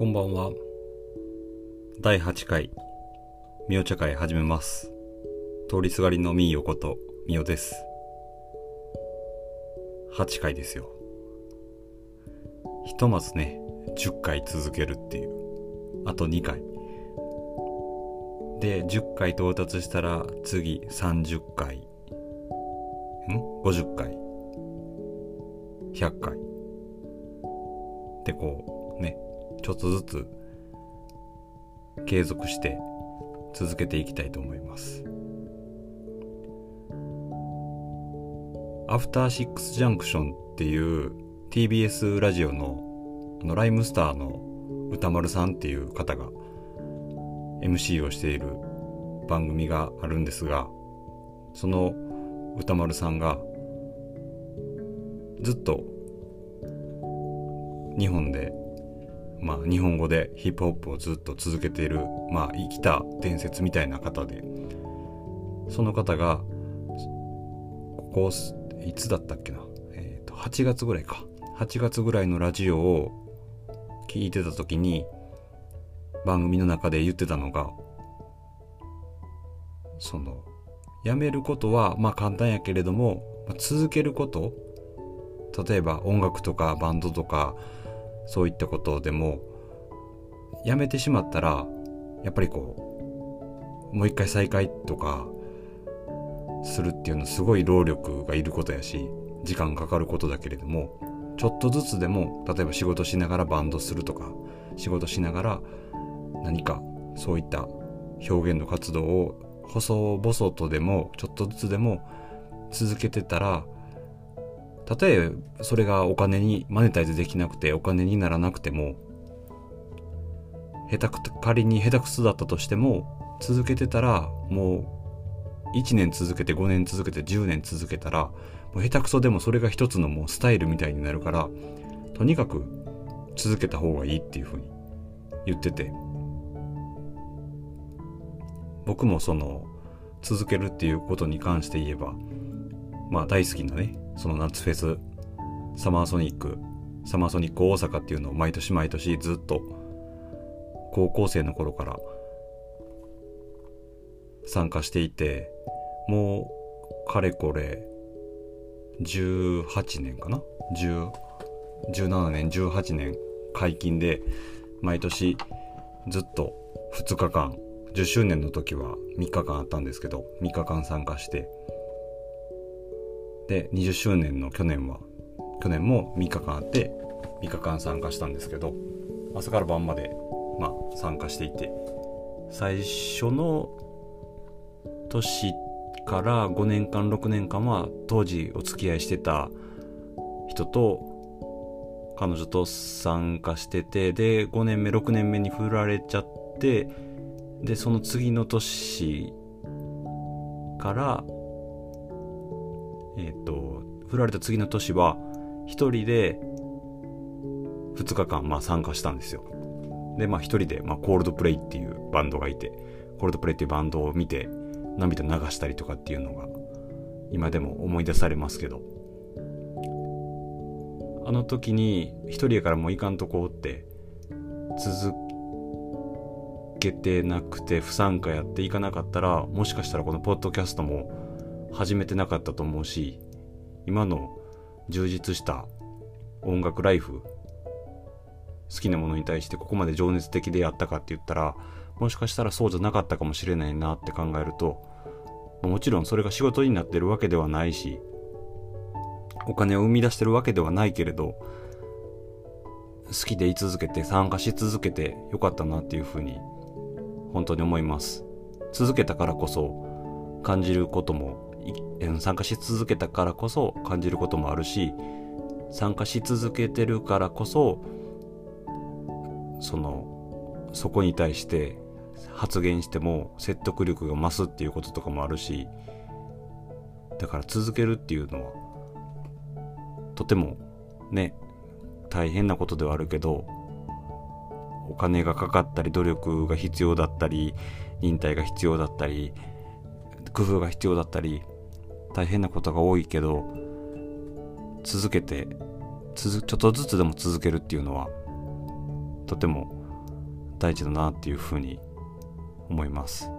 こんばんは。第8回、みお茶会始めます。通りすがりのみーよこと、みおです。8回ですよ。ひとまずね、10回続けるっていう。あと2回。で、10回到達したら、次30回。ん ?50 回。100回。で、こう、ね、ちょっとずつ継続して続けていきたいと思います。アフターシックスジャンクションっていう TBS ラジオのあのライムスターの歌丸さんっていう方が MC をしている番組があるんですがその歌丸さんがずっと日本でまあ、日本語でヒップホップをずっと続けている、まあ、生きた伝説みたいな方でその方がここいつだったっけな、えー、と8月ぐらいか。8月ぐらいのラジオを聞いてた時に番組の中で言ってたのがそのやめることはまあ簡単やけれども、続けること。例えば音楽とかバンドとかそういったことでもやめてしまったらやっぱりこうもう一回再開とかするっていうのすごい労力がいることやし時間かかることだけれどもちょっとずつでも例えば仕事しながらバンドするとか仕事しながら何かそういった表現の活動を細々とでもちょっとずつでも続けてたらたとえそれがお金にマネタイズできなくてお金にならなくても下手く仮に下手くそだったとしても続けてたらもう1年続けて5年続けて10年続けたらもう下手くそでもそれが一つのもうスタイルみたいになるからとにかく続けた方がいいっていうふうに言ってて。僕もその続けるっていうことに関して言えばまあ大好きなねその夏フェスサマーソニックサマーソニック大阪っていうのを毎年毎年ずっと高校生の頃から参加していてもうかれこれ18年かな？17年18年解禁で毎年ずっと2日間10周年の時は3日間あったんですけど3日間参加してで20周年の去年は去年も3日間あって3日間参加したんですけど朝から晩まで、まあ、参加していて最初の年から5年間6年間は当時お付き合いしてた人と彼女と参加しててで5年目6年目に振られちゃってでその次の年からえっ、ー、と振られた次の年は一人で2日間まあ参加したんですよ。でまあ一人で、まあ、コールドプレイっていうバンドがいてコールドプレイっていうバンドを見て涙流したりとかっていうのが今でも思い出されますけど。あの時に一人やからもういかんとこうって続けてなくて不参加やっていかなかったらもしかしたらこのポッドキャストも始めてなかったと思うし今の充実した音楽ライフ好きなものに対してここまで情熱的でやったかって言ったらもしかしたらそうじゃなかったかもしれないなって考えるともちろんそれが仕事になってるわけではないしお金を生み出してるわけではないけれど好きでい続けて参加し続けてよかったなっていうふうに本当に思います。続けたからこそ感じることも参加し続けたからこそ感じることもあるし参加し続けてるからこそそのそこに対して発言しても説得力が増すっていうこととかもあるしだから続けるっていうのはとてもね大変なことではあるけどお金がかかったり努力が必要だったり忍耐が必要だったり工夫が必要だったり大変なことが多いけど続けてちょっとずつでも続けるっていうのはとても大事だなっていうふうに思います。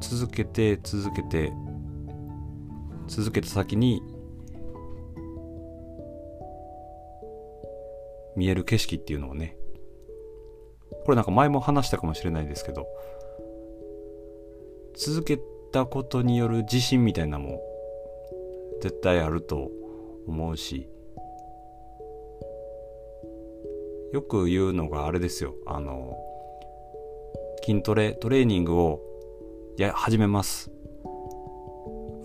続けて続けて続けた先に見える景色っていうのをねこれなんか前も話したかもしれないですけど続けたことによる自信みたいなのも絶対あると思うしよく言うのがあれですよ。あの筋トレトレーニングをや始めます。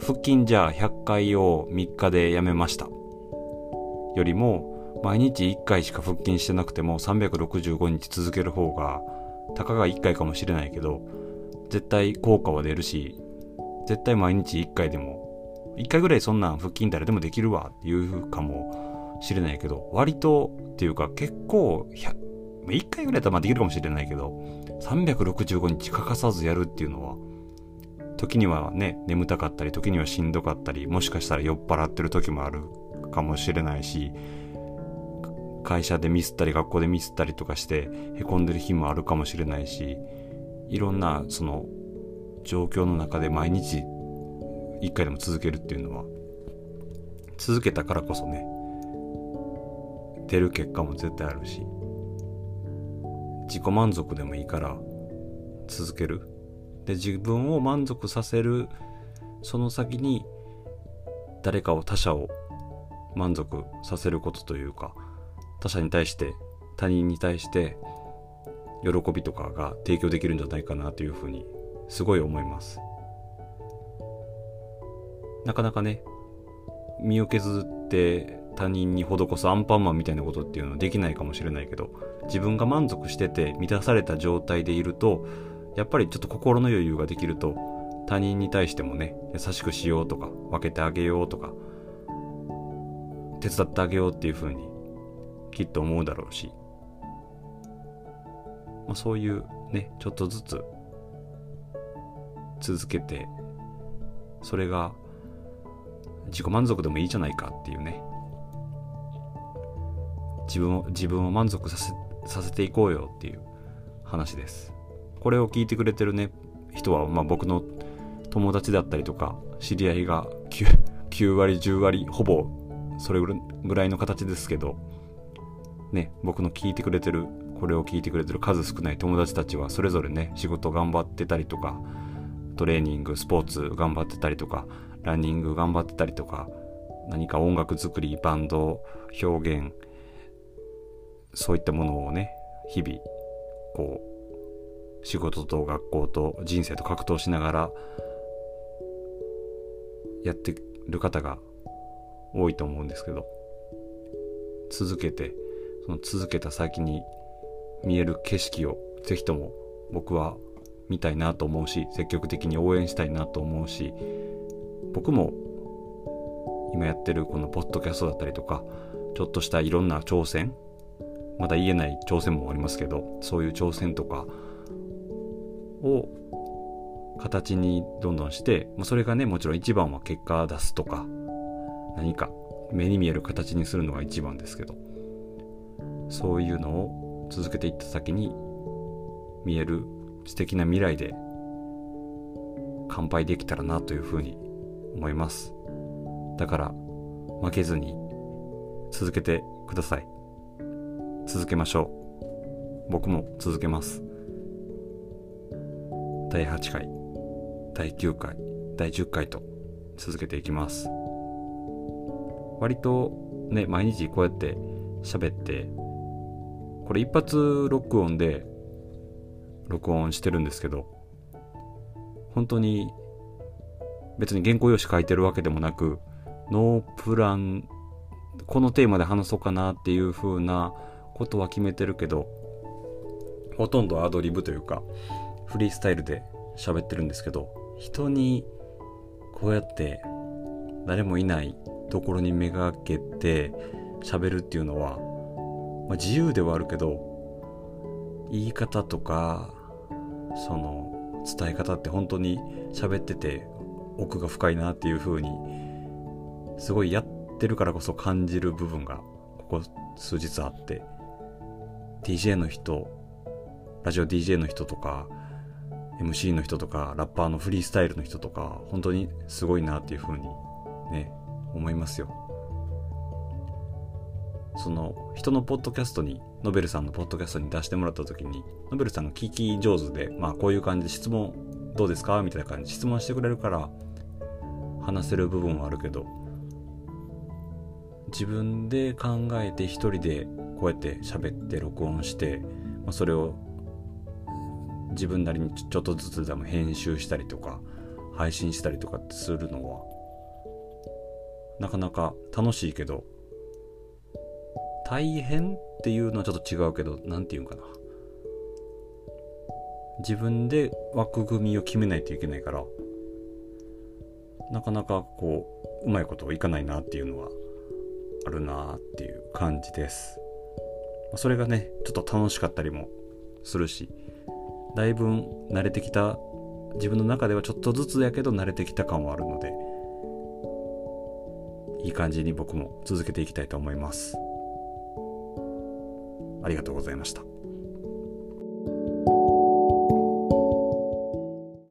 腹筋じゃあ100回を3日でやめました。よりも毎日1回しか腹筋してなくても365日続ける方がたかが1回かもしれないけど絶対効果は出るし絶対毎日1回でも1回ぐらいそんな腹筋誰でもできるわっていうかもしれないけど割とっていうか結構1回ぐらいだったらできるかもしれないけど365日欠かさずやるっていうのは時にはね眠たかったり時にはしんどかったりもしかしたら酔っ払ってる時もあるかもしれないし会社でミスったり学校でミスったりとかしてへこんでる日もあるかもしれないしいろんなその状況の中で毎日一回でも続けるっていうのは続けたからこそね出る結果も絶対あるし自己満足でもいいから続ける。で自分を満足させるその先に誰かを他者を満足させることというか他者に対して他人に対して喜びとかが提供できるんじゃないかなというふうにすごい思います。なかなかね身を削って他人に施すアンパンマンみたいなことっていうのはできないかもしれないけど自分が満足してて満たされた状態でいるとやっぱりちょっと心の余裕ができると他人に対してもね優しくしようとか分けてあげようとか手伝ってあげようっていうふうにきっと思うだろうし、まあ、そういうねちょっとずつ続けてそれが自己満足でもいいじゃないかっていうね。自分を自分を満足させさせていこうよっていう話です。これを聞いてくれてるね人は、まあ、僕の友達だったりとか知り合いが 9, 9割10割ほぼそれぐらいの形ですけどね僕の聞いてくれてるこれを聞いてくれてる数少ない友達たちはそれぞれね仕事頑張ってたりとかトレーニングスポーツ頑張ってたりとかランニング頑張ってたりとか何か音楽作りバンド表現そういったものをね日々こう仕事と学校と人生と格闘しながらやってる方が多いと思うんですけど続けてその続けた先に見える景色をぜひとも僕は見たいなと思うし積極的に応援したいなと思うし僕も今やってるこのポッドキャストだったりとかちょっとしたいろんな挑戦まだ言えない挑戦もありますけどそういう挑戦とかを形にどんどんしてそれがねもちろん一番は結果出すとか何か目に見える形にするのが一番ですけど。そういうのを続けていった先に見える素敵な未来で乾杯できたらなというふうに思います。だから負けずに続けてください。続けましょう。僕も続けます。第8回第9回第10回と続けていきます。割とね毎日こうやって喋ってこれ一発録音で録音してるんですけど本当に別に原稿用紙書いてるわけでもなくノープランこのテーマで話そうかなっていう風なことは決めてるけどほとんどアドリブというかフリースタイルで喋ってるんですけど人にこうやって誰もいないところにめがけて喋るっていうのは、まあ、自由ではあるけど言い方とかその伝え方って本当に喋ってて奥が深いなっていう風にすごいやってるからこそ感じる部分がここ数日あって DJ の人ラジオ DJ の人とか MC の人とかラッパーのフリースタイルの人とか本当にすごいなっていうふうにね思いますよ。その人のポッドキャストにノベルさんのポッドキャストに出してもらった時にノベルさんが聞き上手でまあこういう感じで質問どうですかみたいな感じで質問してくれるから話せる部分はあるけど自分で考えて一人でこうやって喋って録音して、まあ、それを自分なりにちょっとずつでも編集したりとか配信したりとかするのはなかなか楽しいけど大変っていうのはちょっと違うけど何て言うんかな。自分で枠組みを決めないといけないからなかなかこううまいこといかないなっていうのはあるなっていう感じです。それがねちょっと楽しかったりもするしだいぶ慣れてきた自分の中ではちょっとずつやけど慣れてきた感はあるのでいい感じに僕も続けていきたいと思います。ありがとうございました。